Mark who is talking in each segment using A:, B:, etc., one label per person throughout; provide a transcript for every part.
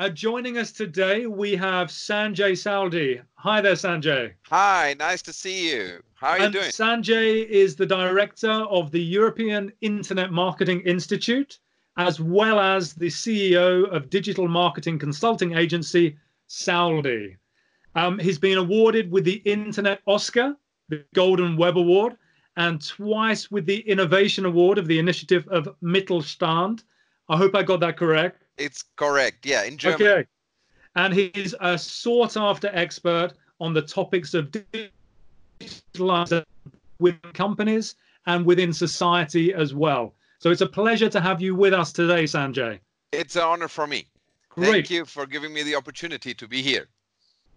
A: Uh, joining us today, we have Sanjay Sauldie. Hi there, Sanjay.
B: Hi, nice to see you. How are you doing?
A: Sanjay is the director of the European Internet Marketing Institute, as well as the CEO of digital marketing consulting agency Sauldie. Um, he's been awarded with the Internet Oscar, the Golden Web Award, and twice with the Innovation Award of the Initiative of Mittelstand. I hope I got that correct.
B: It's correct. Yeah, in German.
A: Okay. And he's a sought after expert on the topics of digitalization within companies and within society as well. So it's a pleasure to have you with us today, Sanjay.
B: It's an honor for me.
A: Great.
B: Thank you for giving me the opportunity to be here.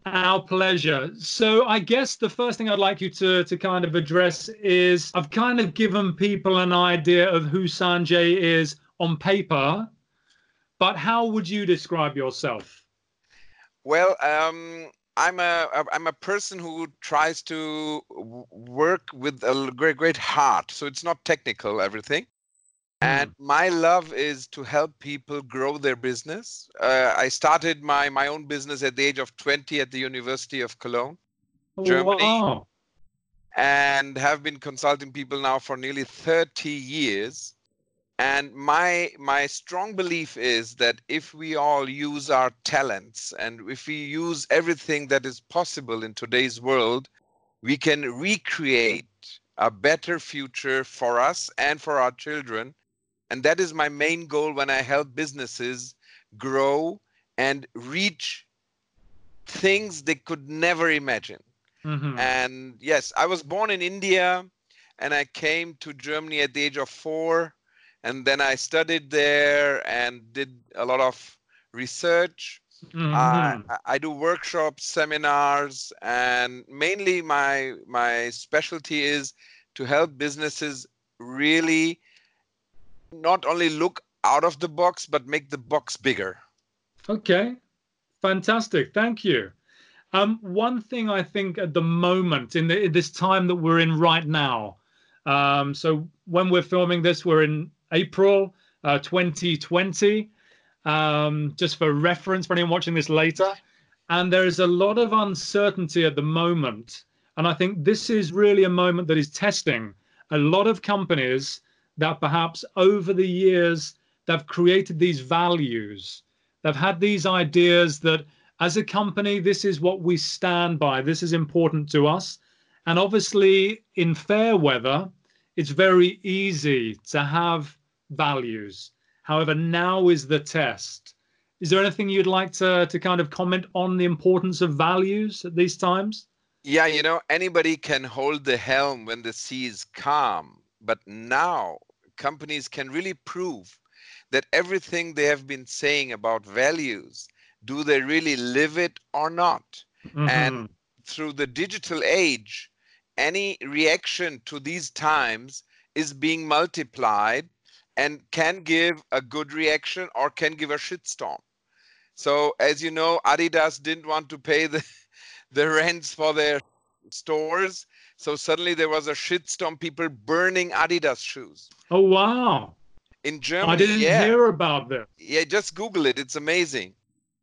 A: Our pleasure. So I guess the first thing I'd like you to to kind of address is I've kind of given people an idea of who Sanjay is on paper, but how would you describe yourself?
B: Well, um, I'm a I'm a person who tries to work with a great great heart. So it's not technical everything. And hmm. my love is to help people grow their business. Uh, I started my, my own business at the age of 20 at the University of Cologne, Germany,
A: wow.
B: and have been consulting people now for nearly 30 years. And my my strong belief is that if we all use our talents and if we use everything that is possible in today's world, we can recreate a better future for us and for our children and that is my main goal when I help businesses grow and reach things they could never imagine. Mm-hmm. And yes, I was born in India and I came to Germany at the age of four. And then I studied there and did a lot of research. Mm-hmm. Uh, I do workshops, seminars, and mainly my my specialty is to help businesses really not only look out of the box, but make the box bigger.
A: Okay, fantastic. Thank you. Um, one thing I think at the moment, in, the, in this time that we're in right now, um, so when we're filming this, we're in April uh, 2020. Um, just for reference for anyone watching this later, and there is a lot of uncertainty at the moment. And I think this is really a moment that is testing a lot of companies that perhaps over the years they've created these values. They've had these ideas that as a company, this is what we stand by, this is important to us. And obviously, in fair weather, it's very easy to have values. However, now is the test. Is there anything you'd like to, to kind of comment on the importance of values at these times?
B: Yeah, you know, anybody can hold the helm when the sea is calm but now companies can really prove that everything they have been saying about values, do they really live it or not? Mm-hmm. And through the digital age, any reaction to these times is being multiplied and can give a good reaction or can give a shitstorm. So as you know, Adidas didn't want to pay the the rents for their stores so suddenly there was a shitstorm, people burning Adidas shoes.
A: Oh wow!
B: In Germany,
A: I didn't
B: yeah.
A: hear about this.
B: Yeah, just Google it. It's amazing.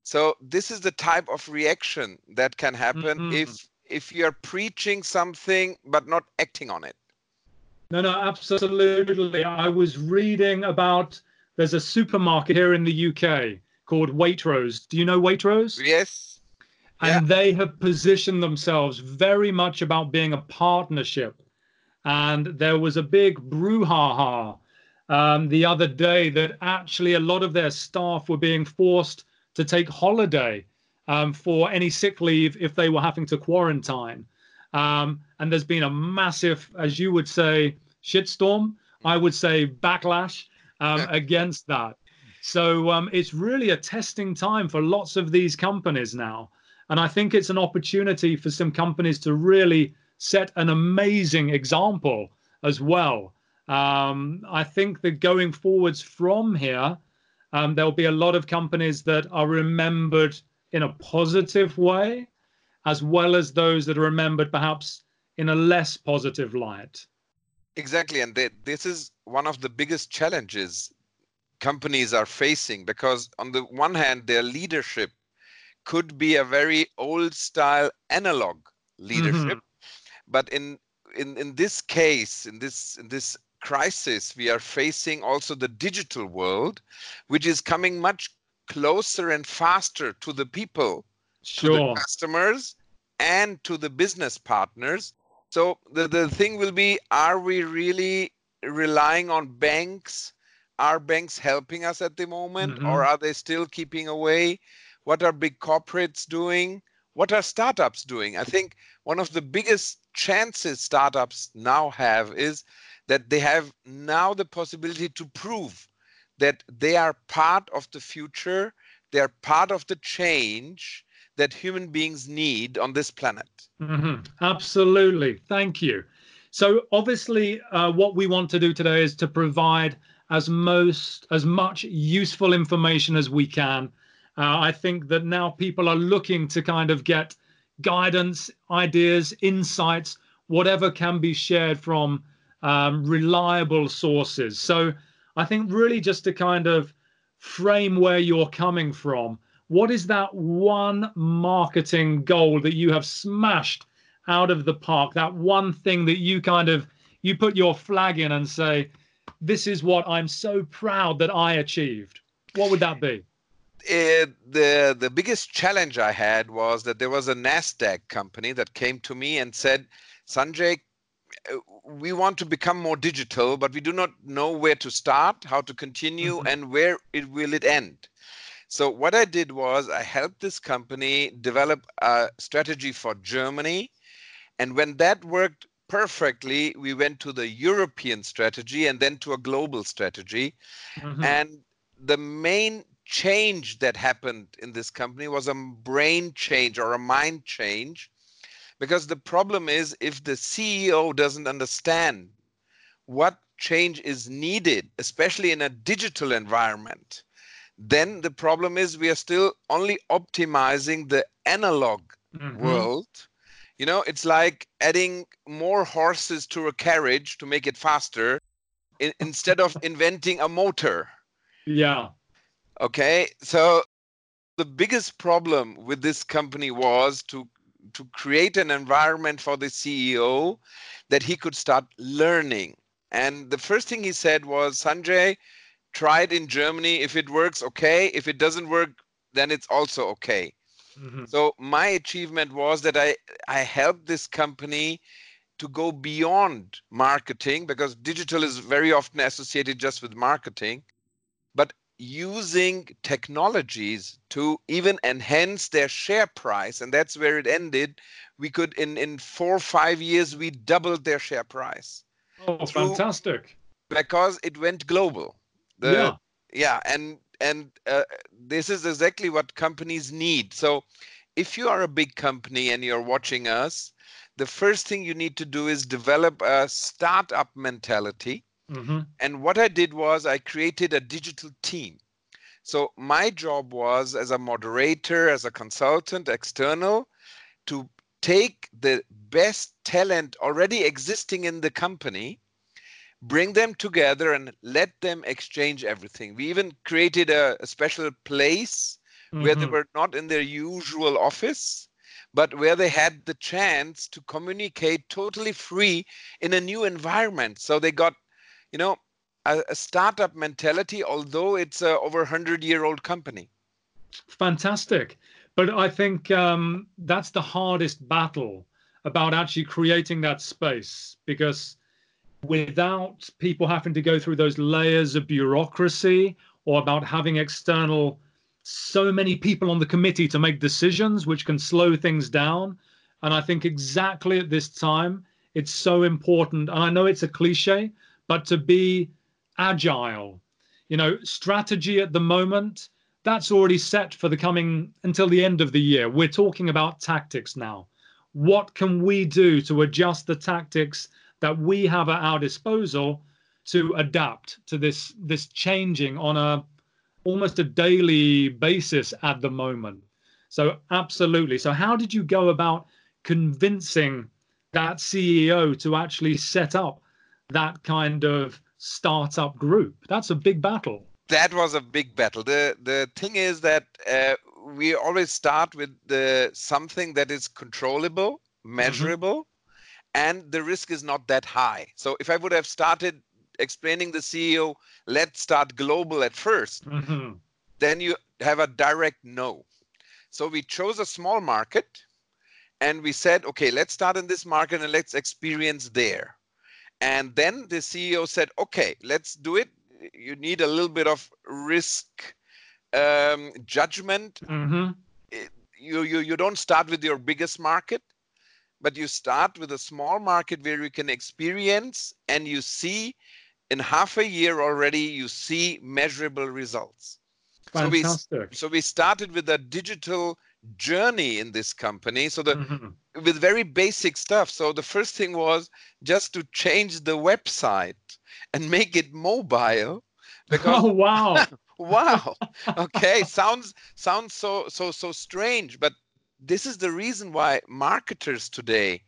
B: So this is the type of reaction that can happen mm-hmm. if if you're preaching something but not acting on it.
A: No, no, absolutely. I was reading about there's a supermarket here in the UK called Waitrose. Do you know Waitrose?
B: Yes
A: and yeah. they have positioned themselves very much about being a partnership. And there was a big brouhaha um, the other day that actually a lot of their staff were being forced to take holiday um, for any sick leave if they were having to quarantine. Um, and there's been a massive, as you would say, shitstorm. I would say backlash um, against that. So um, it's really a testing time for lots of these companies now. And I think it's an opportunity for some companies to really set an amazing example as well. Um, I think that going forwards from here, um, there'll be a lot of companies that are remembered in a positive way, as well as those that are remembered perhaps in a less positive light.
B: Exactly. And they, this is one of the biggest challenges companies are facing because on the one hand their leadership could be a very old style analog leadership mm-hmm. but in in in this case in this in this crisis we are facing also the digital world which is coming much closer and faster to the people sure. to the customers and to the business partners so the, the thing will be are we really relying on banks? Are banks helping us at the moment mm-hmm. or are they still keeping away? What are big corporates doing? What are startups doing? I think one of the biggest chances startups now have is that they have now the possibility to prove that they are part of the future they are part of the change that human beings need on this planet
A: mm-hmm. absolutely thank you so obviously uh, what we want to do today is to provide as most as much useful information as we can. Uh, I think that now people are looking to kind of get guidance, ideas, insights, whatever can be shared from um, reliable sources. So I think really just to kind of frame where you're coming from. What is that one marketing goal that you have smashed out of the park? That one thing that you kind of you put your flag in and say, this is what I'm so proud that I achieved? What would that be?
B: It, uh, the the biggest challenge I had was that there was a Nasdaq company that came to me and said, Sanjay, we want to become more digital, but we do not know where to start, how to continue, mm-hmm. and where it will it end. So what I did was I helped this company develop a strategy for Germany, and when that worked perfectly, we went to the European strategy and then to a global strategy. Mm-hmm. And the main change that happened in this company was a brain change or a mind change. Because the problem is, if the CEO doesn't understand what change is needed, especially in a digital environment, then the problem is we are still only optimizing the analog mm-hmm. world you know, it's like adding more horses to a carriage to make it faster in, instead of inventing a motor.
A: Yeah.
B: Okay. So the biggest problem with this company was to to create an environment for the CEO that he could start learning. And the first thing he said was, Sanjay, try it in Germany. If it works, okay. If it doesn't work, then it's also okay. Mm-hmm. So my achievement was that I I helped this company to go beyond marketing because digital is very often associated just with marketing, but using technologies to even enhance their share price and that's where it ended we could in in 4 or 5 years we doubled their share price
A: oh fantastic
B: because it went global the, yeah. Yeah and and uh, this is exactly what companies need. So if you are a big company and you're watching us the first thing you need to do is develop a startup mentality. Mm-hmm. and what i did was i created a digital team. So my job was as a moderator as a consultant external to take the best talent already existing in the company bring them together and let them exchange everything. We even created a, a special place mm-hmm. where they mm-hmm. were not in their usual office, but where they had the chance to communicate totally free in a new environment. So they got, you know, a, a startup mentality, although it's a over 100 year old company.
A: Fantastic. But I think um, that's the hardest battle about actually creating that space because without people having to go through those layers of bureaucracy or about having external so many people on the committee to make decisions which can slow things down. And i think exactly at this time it's so important and i know it's a cliche but to be agile. You know strategy at the moment that's already set for the coming until the end of the year. We're talking about tactics now. What can we do to adjust the tactics that we have at our disposal to adapt to this this changing on a almost a daily basis at the moment. So absolutely. So how did you go about convincing that CEO to actually set up that kind of startup group? That's a big battle.
B: that was a big battle. The the thing is that uh, we always start with the something that is controllable, mm-hmm. measurable. And the risk is not that high. So if I would have started explaining the CEO, let's start global at 1st mm-hmm. then you have a direct no. So we chose a small market and we said, okay, let's start in this market and let's experience there. And then the CEO said, okay, let's do it. You need a little bit of risk um, judgment. Mm-hmm. You, you, you don't start with your biggest market, but you start with a small market where you can experience and you see in half a year already, you see measurable results.
A: Fantastic.
B: So we, so we started with a digital journey in this company so the mm-hmm. with very basic stuff so the first thing was just to change the website and make it mobile
A: because oh wow
B: wow okay sounds sounds so so so strange but this is the reason why marketers today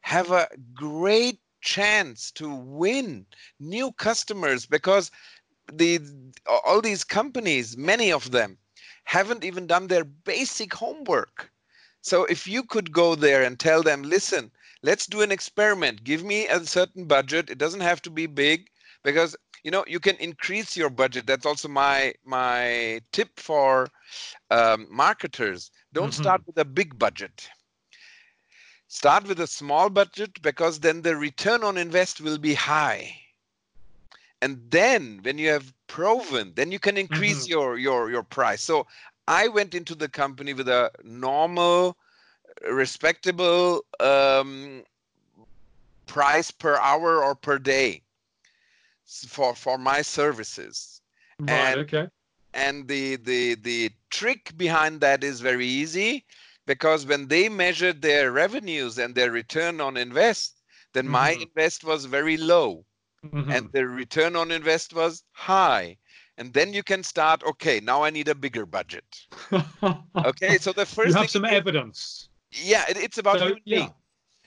B: have a great chance to win new customers because the all these companies many of them haven't even done their basic homework. So if you could go there and tell them, listen, let's do an experiment. Give me a certain budget. It doesn't have to be big because you know you can increase your budget. That's also my my tip for um, marketers. Don't mm-hmm. start with a big budget. Start with a small budget because then the return on invest will be high and then when you have proven then you can increase mm-hmm. your your your price so i went into the company with a normal respectable um, price per hour or per day for for my services.
A: Right, and, okay.
B: and the the the trick behind that is very easy because when they measured their revenues and their return on invest then mm-hmm. my invest was very low. Mm-hmm. and the return on invest was high. And then you can start okay now i need a bigger budget. Okay so the first
A: you have some evidence.
B: Yeah it, it's about so,
A: yeah.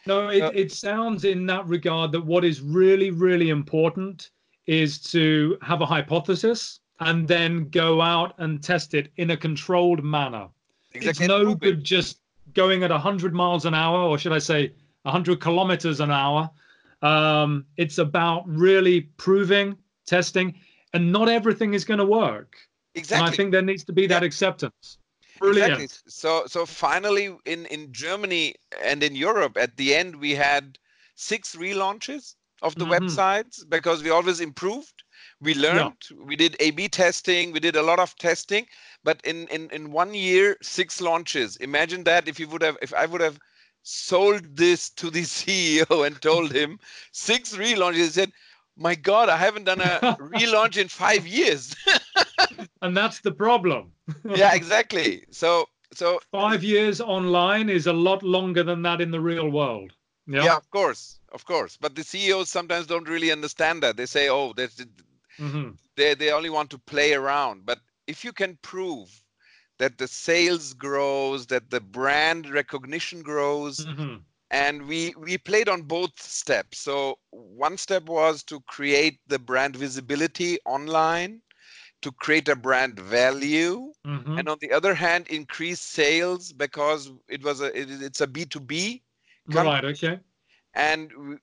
A: no it, uh, it sounds in that regard that what is really really important is to have a hypothesis and then go out and test it in a controlled manner exactly. it's no good just going at 100 miles an hour or should i say 100 kilometers an hour um, it's about really proving, testing, and not everything is going to work.
B: Exactly.
A: And I think there needs to be that acceptance. Brilliant.
B: Exactly. So, so finally, in in Germany and in Europe, at the end, we had six relaunches of the mm-hmm. websites because we always improved. We learned. Yeah. We did A/B testing. We did a lot of testing. But in in in one year, six launches. Imagine that if you would have, if I would have sold this to the CEO and told him six relaunches. He said, My God, I haven't done a relaunch in five years.
A: and that's the problem.
B: yeah, exactly. So so
A: five years online is a lot longer than that in the real world.
B: Yeah, yeah of course, of course. But the CEOs sometimes don't really understand that. They say, "Oh, that's, mm-hmm. they they only want to play around." But if you can prove that the sales grows, that the brand recognition grows. Mm-hmm. And we we played on both steps. So one step was to create the brand visibility online, to create a brand value, mm-hmm. and on the other hand, increase sales because it was a it, it's a B two B.
A: Right. Okay.
B: And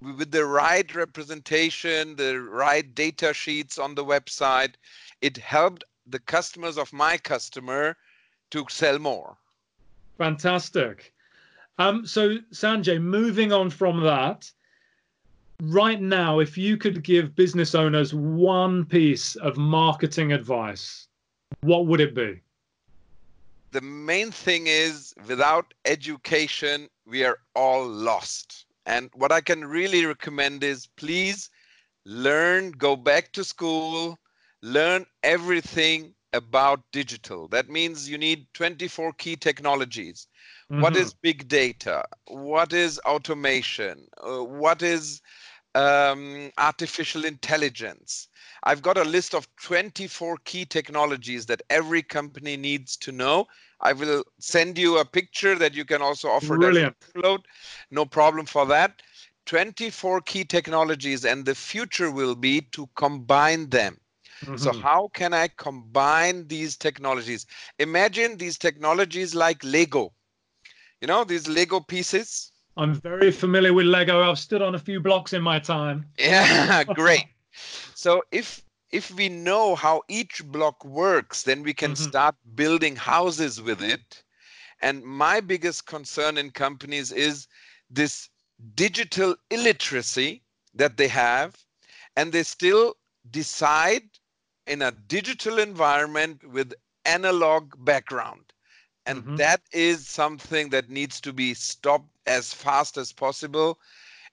B: with the right representation, the right data sheets on the website, it helped the customers of my customer to sell more.
A: Fantastic. Um, so, Sanjay, moving on from that, right now, if you could give business owners one piece of marketing advice, what would it be?
B: The main thing is without education, we are all lost. And what I can really recommend is please learn, go back to school, learn everything about digital. That means you need 24 key technologies. Mm-hmm. What is big data? What is automation? Uh, what is um, artificial intelligence? I've got a list of 24 key technologies that every company needs to know. I will send you a picture that you can also offer
A: Brilliant.
B: download. No problem for that. 24 key technologies, and the future will be to combine them Mm-hmm. So, how can I combine these technologies? Imagine these technologies like Lego. You know, these Lego pieces.
A: I'm very familiar with Lego. I've stood on a few blocks in my time.
B: Yeah, great. so, if if we know how each block works, then we can mm-hmm. start building houses with it. And my biggest concern in companies is this digital illiteracy that they have, and they still decide in a digital environment with analog background. And mm-hmm. that is something that needs to be stopped as fast as possible.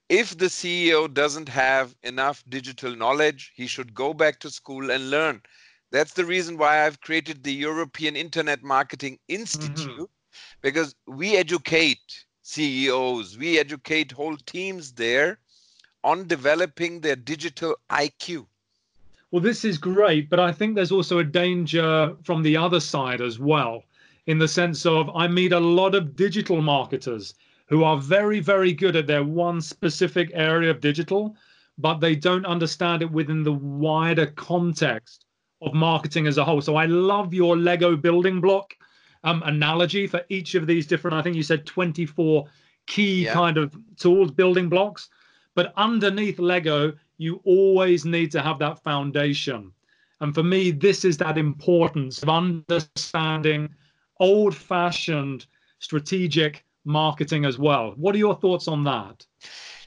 B: If the CEO doesn't have enough digital knowledge, he should go back to school and learn. That's the reason why I've created the European Internet Marketing mm-hmm. Institute, mm-hmm. because we educate CEOs, we educate whole teams there on developing their digital IQ.
A: Well, this is great, but I think there's also a danger from the other side as well, in the sense of I meet a lot of digital marketers who are very, very good at their one specific area of digital, but they don't understand it within the wider context of marketing as a whole. So I love your Lego building block um, analogy for each of these different, I think you said 24 key yeah. kind of tools, building blocks. But underneath Lego, you always need to have that foundation. And for me, this is that importance of understanding old fashioned strategic marketing as well. What are your thoughts on that?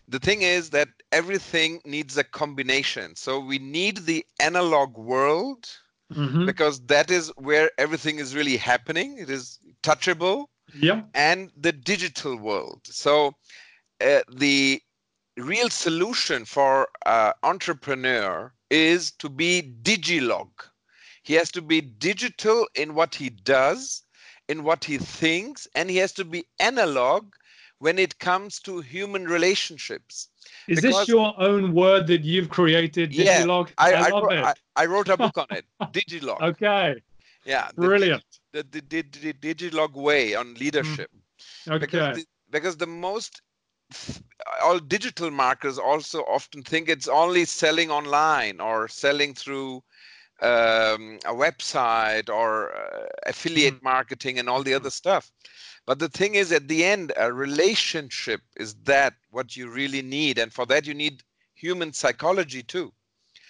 B: The thing is that everything needs a combination. So we need the analog world mm-hmm. because that is where everything is really happening. It is touchable.
A: Yeah.
B: And the digital world. So uh, the real solution for an entrepreneur is to be digilog. He has to be digital in what he does, in what he thinks, and he has to be analog when it comes to human relationships.
A: Is because, this your own word that you've created, Digilog?
B: Yeah, I, I, I, wrote, I, I, wrote a book on it, Digilog.
A: Okay.
B: Yeah.
A: The, Brilliant.
B: The, the, the, the, Digilog way on leadership.
A: Mm. Okay.
B: Because the, because the most all digital marketers also often think it's only selling online or selling through um, a website or uh, affiliate mm-hmm. marketing and all the other stuff. But the thing is, at the end, a relationship is that what you really need, and for that you need human psychology too.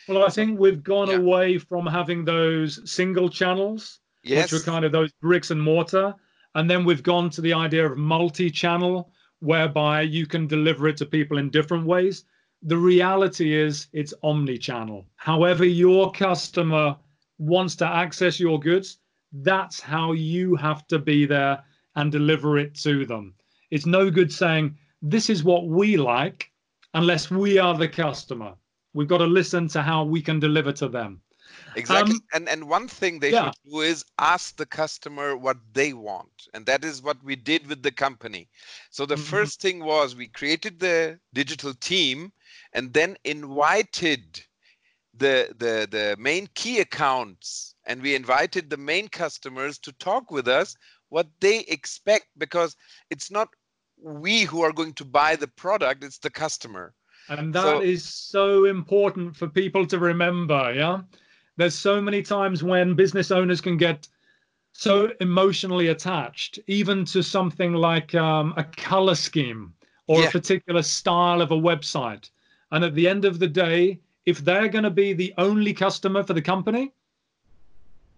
A: Well, I think we've gone yeah. away from having those single channels, yes. which were kind of those bricks and mortar, and then we've gone to the idea of multi-channel whereby you can deliver it to people in different ways. The reality is it's omni-channel. However, your customer wants to access your goods, that's how you have to be there and deliver it to them. It's no good saying, this is what we like, unless we are the customer. We've got to listen to how we can deliver to them.
B: Exactly. Um, and and one thing they yeah. should do is ask the customer what they want. And that is what we did with the company. So the mm-hmm. first thing was we created the digital team and then invited the the the main key accounts and we invited the main customers to talk with us what they expect because it's not we who are going to buy the product it's the customer
A: and that so, is so important for people to remember yeah there's so many times when business owners can get so emotionally attached, even to something like um, a color scheme or yeah. a particular style of a website. And at the end of the day, if they're going to be the only customer for the company,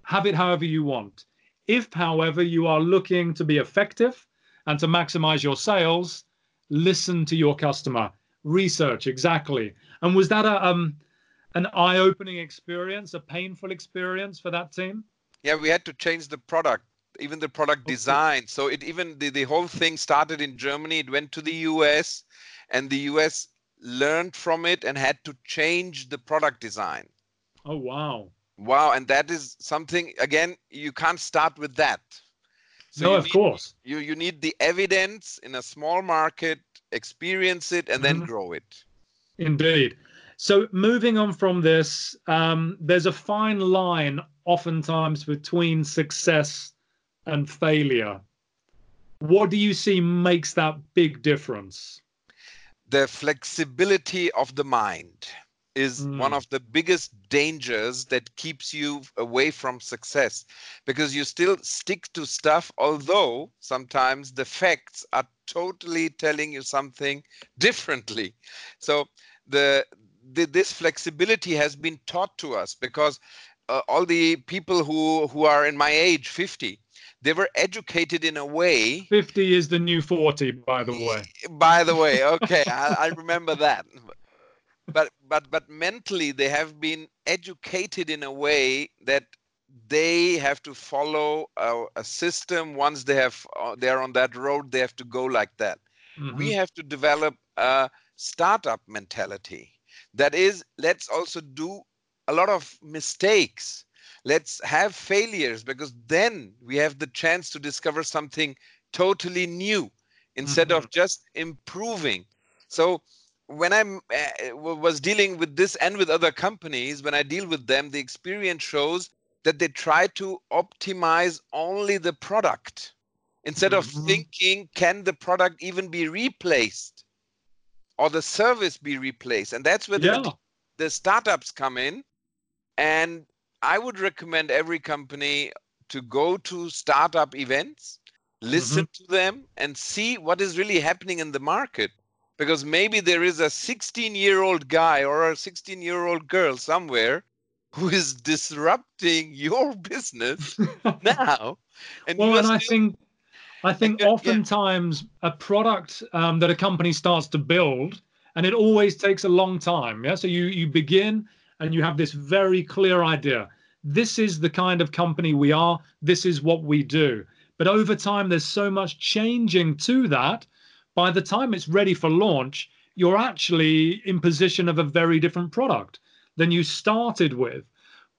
A: have it however you want. If, however, you are looking to be effective and to maximize your sales, listen to your customer, research exactly. And was that a um, an eye-opening experience, a painful experience for that team?
B: Yeah, we had to change the product, even the product design. So it even the, the whole thing started in Germany, it went to the US, and the US learned from it and had to change the product design.
A: Oh wow.
B: Wow, and that is something again, you can't start with that.
A: So no, of
B: need,
A: course.
B: You you need the evidence in a small market, experience it, and then mm-hmm. grow it.
A: Indeed. So moving on from this, um, there's a fine line oftentimes between success and failure. What do you see makes that big difference?
B: The flexibility of the mind. is
A: Mm.
B: one of the biggest dangers that keeps you away from success because you still stick to stuff although sometimes the facts are totally telling you something differently so the, the this flexibility has been taught to us because uh, all the people who who are in my age 50 they were educated in a way
A: 50 is the new 40, by the way.
B: by the way okay I, I remember that. But but but mentally they have been educated in a way that they have to follow a, a system. Once they have uh, they're on that road they have to go like that. We
A: Mhm.
B: have to develop a startup mentality. That is let's also do a lot of mistakes let's have failures because then we have the chance to discover something totally new instead of just improving so when i'm uh, was dealing with this and with other companies when i deal with them the experience shows that they try to optimize only the product instead of
A: Mhm.
B: thinking can the product even be replaced or the service be replaced and that's where
A: Yeah.
B: the, the startups come in and i would recommend every company to go to startup events listen to them and see what is really happening in the market because maybe there is a 16 year old guy or a 16 year old girl somewhere who is disrupting your business now and
A: well, and I
B: still-
A: think I think
B: yeah, yeah.
A: oftentimes a product um, that a company starts to build, and it always takes a long time. Yeah, so you you begin and you have this very clear idea. This is the kind of company we are. This is what we do. But over time, there's so much changing to that. By the time it's ready for launch, you're actually in position of a very different product than you started with.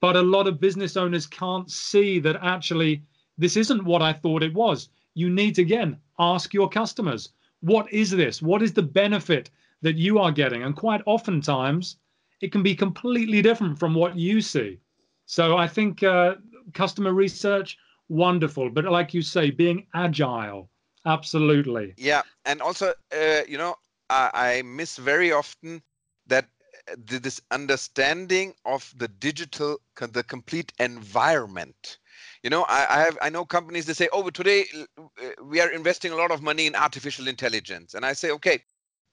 A: But a lot of business owners can't see that actually this isn't what I thought it was. You need to again ask your customers, what is this? What is the benefit that you are getting? And quite oftentimes, it can be completely different from what you see. So I think uh, customer research, wonderful. But like you say, being agile, absolutely.
B: yeah and also uh, you know I, I miss very often that uh, th- this understanding of the digital the complete environment you know I, I have i know companies that say oh today uh, we are investing a lot of money in artificial intelligence and i say okay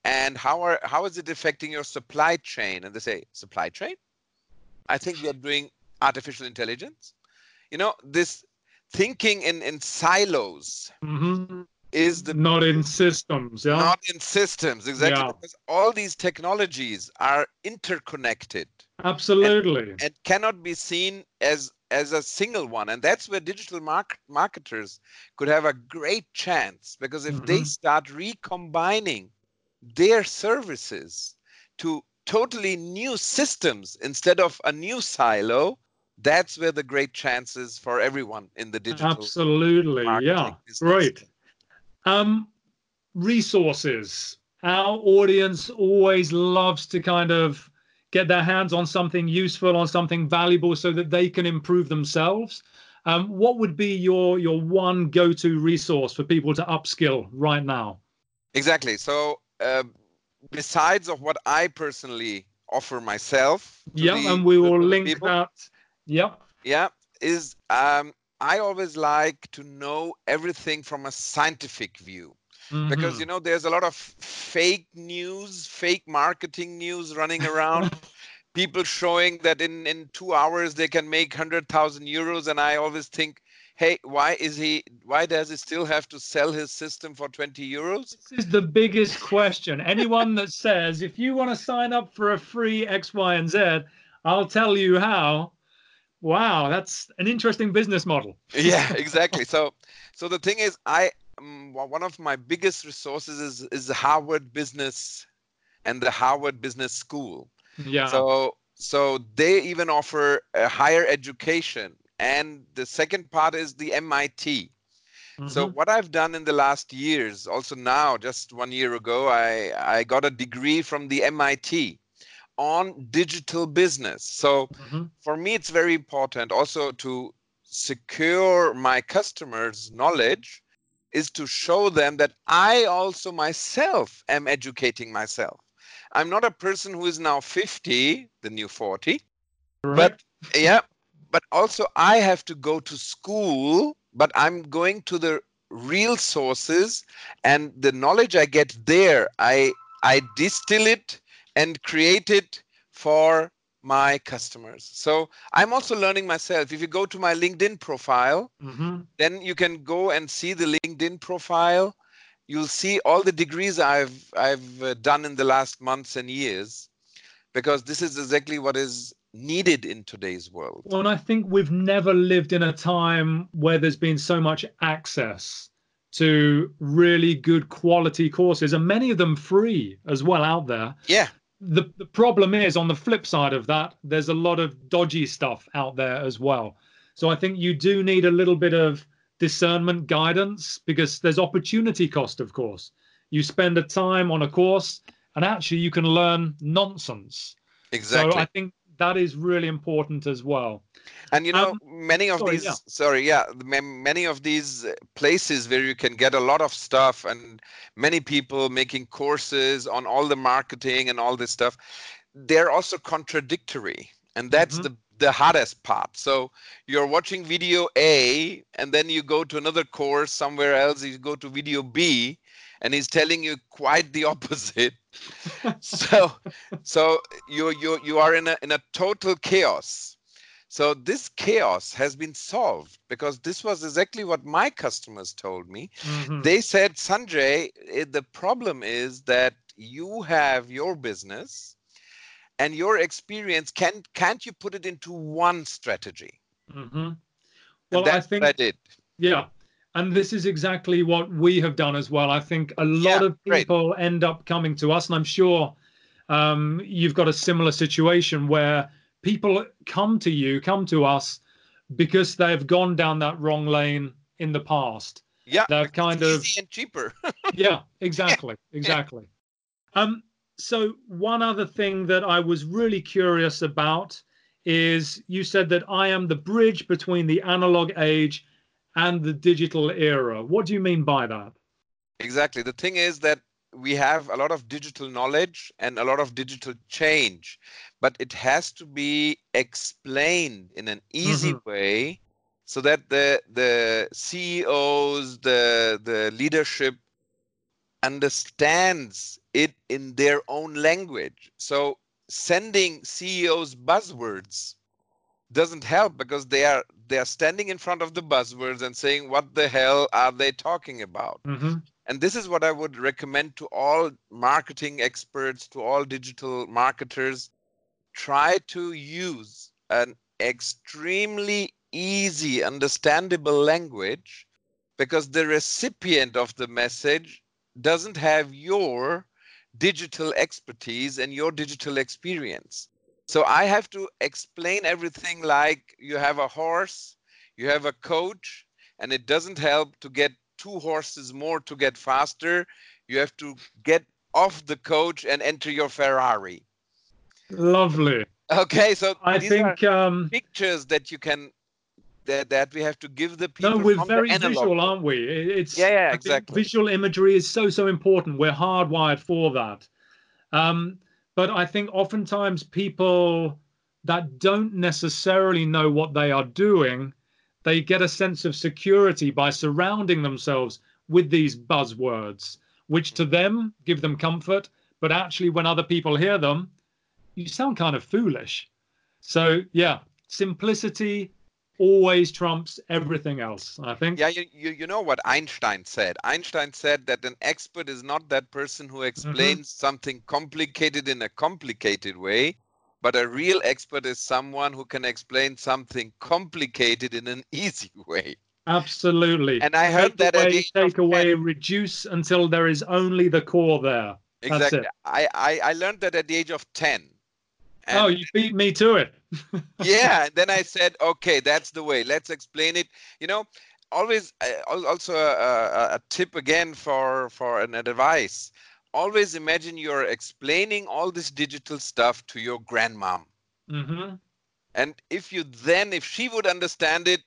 B: and how are how is it affecting your supply chain and they say supply chain i think we are doing artificial intelligence you know this thinking in in silos
A: hmm
B: is the
A: Not in systems. Yeah.
B: not in systems exactly
A: Yeah.
B: because all these technologies are interconnected
A: absolutely.
B: and cannot be seen as as a single one and that's where digital mark- marketers could have a great chance because if they
A: Mhm.
B: start recombining their services to totally new systems instead of a new silo that's where the great chances for everyone in the digital
A: Absolutely. Yeah.
B: business.
A: Great. Um, resources. Our audience always loves to kind of get their hands on something useful, on something valuable, so that they can improve themselves. Um, what would be your your one go-to resource for people to upskill right now?
B: Exactly. So, uh, besides of what I personally offer myself,
A: Yeah,
B: the-
A: and we will link
B: people,
A: that. Yeah.
B: Yeah, is um, I always like to know everything from a scientific view because
A: Mhm.
B: you know there's a lot of fake news, fake marketing news running around. People showing that in in two hours they can make hundred thousand euros, and I always think, hey, why is he? Why does he still have to sell his system for twenty euros?
A: This is the biggest question. Anyone that says, if you want to sign up for a free X, Y, and Z, I'll tell you how. Wow, that's an interesting business model.
B: yeah exactly so so the thing is i um, one of my biggest resources is is the harvard business and the harvard business school
A: Yeah.
B: so so they even offer a higher education and the second part is the mit so
A: Mhm.
B: what i've done in the last years also now just one year ago i i got a degree from the mit on digital business so
A: Mhm.
B: for me it's very important also to secure my customers knowledge is to show them that i also myself am educating myself I'm not a person who is now 50, the new 40.
A: Correct.
B: But yeah, but also I have to go to school, but I'm going to the real sources and the knowledge I get there, I I distill it and create it for my customers. So I'm also learning myself. If you go to my LinkedIn profile,
A: hmm
B: then you can go and see the LinkedIn profile. You'll see all the degrees I've I've uh, done in the last months and years, because this is exactly what is needed in today's world.
A: Well, and I think we've never lived in a time where there's been so much access to really good quality courses, and many of them free as well out there.
B: Yeah,
A: The, the problem is, on the flip side of that, there's a lot of dodgy stuff out there as well. So I think you do need a little bit of discernment guidance because there's opportunity cost, of course. You spend a time on a course, and actually you can learn nonsense.
B: exactly.
A: So I think that is really important as well.
B: And you know,
A: Um,
B: many of
A: sorry,
B: these,
A: yeah.
B: sorry, yeah, many of these places where you can get a lot of stuff and many people making courses on all the marketing and all this stuff, they're also contradictory. And that's
A: Mhm.
B: the the hardest part. So you're watching video A and then you go to another course somewhere else, you go to video B and he's telling you quite the opposite. so so you you you are in a in a total chaos. So this chaos has been solved because this was exactly what my customers told me.
A: Mhm.
B: They said, Sanjay, eh, the problem is that you have your business and your experience. Can can't you put it into one strategy? mm-hmm.
A: Well, I think
B: I did.
A: Yeah. And this is exactly what we have done as well. I think a lot
B: Yeah,
A: of
B: great.
A: people end up coming to us, and I'm sure um, you've got a similar situation where people come to you, come to us because they've gone down that wrong lane in the past.
B: Yeah,
A: They've kind of
B: and cheaper.
A: yeah, exactly, exactly. Um, so one other thing that I was really curious about is you said that I am the bridge between the analog age and the digital era. What do you mean by that?
B: Exactly. The thing is that we have a lot of digital knowledge and a lot of digital change, but it has to be explained in an easy
A: Mhm.
B: way so that the the CEOs, the the leadership understands it in their own language. So sending CEOs buzzwords doesn't help because they are they are standing in front of the buzzwords and saying what the hell are they talking about
A: hmm
B: and this is what I would recommend to all marketing experts, to all digital marketers. Try to use an extremely easy, understandable language because the recipient of the message doesn't have your digital expertise and your digital experience. So I have to explain everything like you have a horse, you have a coach, and it doesn't help to get two horses more to get faster. You have to get off the coach and enter your Ferrari.
A: Lovely.
B: Okay, so
A: I
B: these are
A: think um,
B: pictures that you can that, that we have to give the people.
A: no, we're very visual, aren't we? It's
B: Yeah, yeah, exactly.
A: Visual imagery is so so important. We're hardwired for that. Um, but I think oftentimes people that don't necessarily know what they are doing, they get a sense of security by surrounding themselves with these buzzwords, which to them give them comfort. But actually, when other people hear them, you sound kind of foolish. So yeah, simplicity always trumps everything else. I think.
B: Yeah, you, you, you know what Einstein said. Einstein said that an expert is not that person who mm-hmm. explains something complicated in a complicated way, but a real expert is someone who can explain something complicated in an easy way.
A: Absolutely.
B: And I heard
A: take
B: that at
A: away,
B: the age
A: take away,
B: 10.
A: reduce until there is only the core there.
B: Exactly. I, I, I learned that at the age of 10.
A: Oh, you beat me to it.
B: yeah and then i said okay that's the way. Let's explain it. You know always uh, also a, a, a tip again for for an advice. Always imagine you're explaining all this digital stuff to your grandmom.
A: Hmm
B: and if you then if she would understand it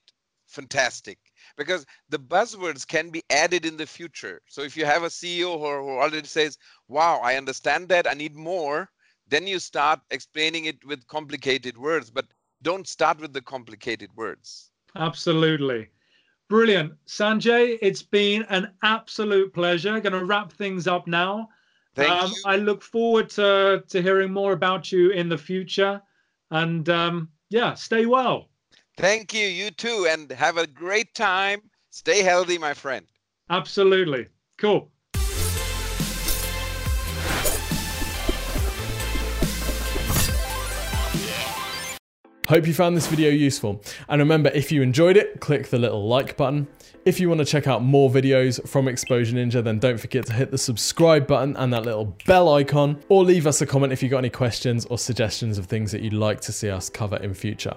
B: fantastic. Because the buzzwords can be added in the future. So if you have a CEO who, who already says, wow, I understand that, I need more, then you start explaining it with complicated words, but don't start with the complicated words.
A: Absolutely. Brilliant. Sanjay, it's been an absolute pleasure. Going to wrap things up now.
B: Thank um, you.
A: I look forward to, to hearing more about you in the future. And um, yeah, stay well.
B: Thank you. You too. And have a great time. Stay healthy, my friend.
A: Absolutely. Cool.
C: Hope you found this video useful. And remember, if you enjoyed it, click the little like button. If you want to check out more videos from Exposure Ninja, then don't forget to hit the subscribe button and that little bell icon, or leave us a comment if you've got any questions or suggestions of things that you'd like to see us cover in future.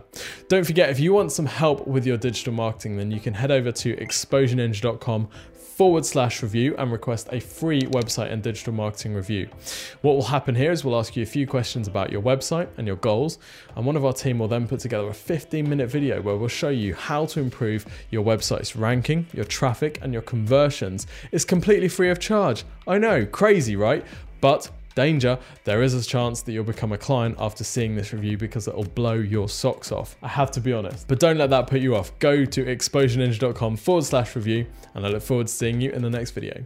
C: Don't forget, if you want some help with your digital marketing, then you can head over to exposureninja.com forward slash review and request a free website and digital marketing review. What will happen here is we'll ask you a few questions about your website and your goals, and one of our team will then put together a 15 minute video where we'll show you how to improve your website's ranking, your traffic, and your conversions. It's completely free of charge. I know, crazy, right? But Danger, there is a chance that you'll become a client after seeing this review because it'll blow your socks off. I have to be honest. But don't let that put you off. Go to exposureninja.com forward slash review and I look forward to seeing you in the next video.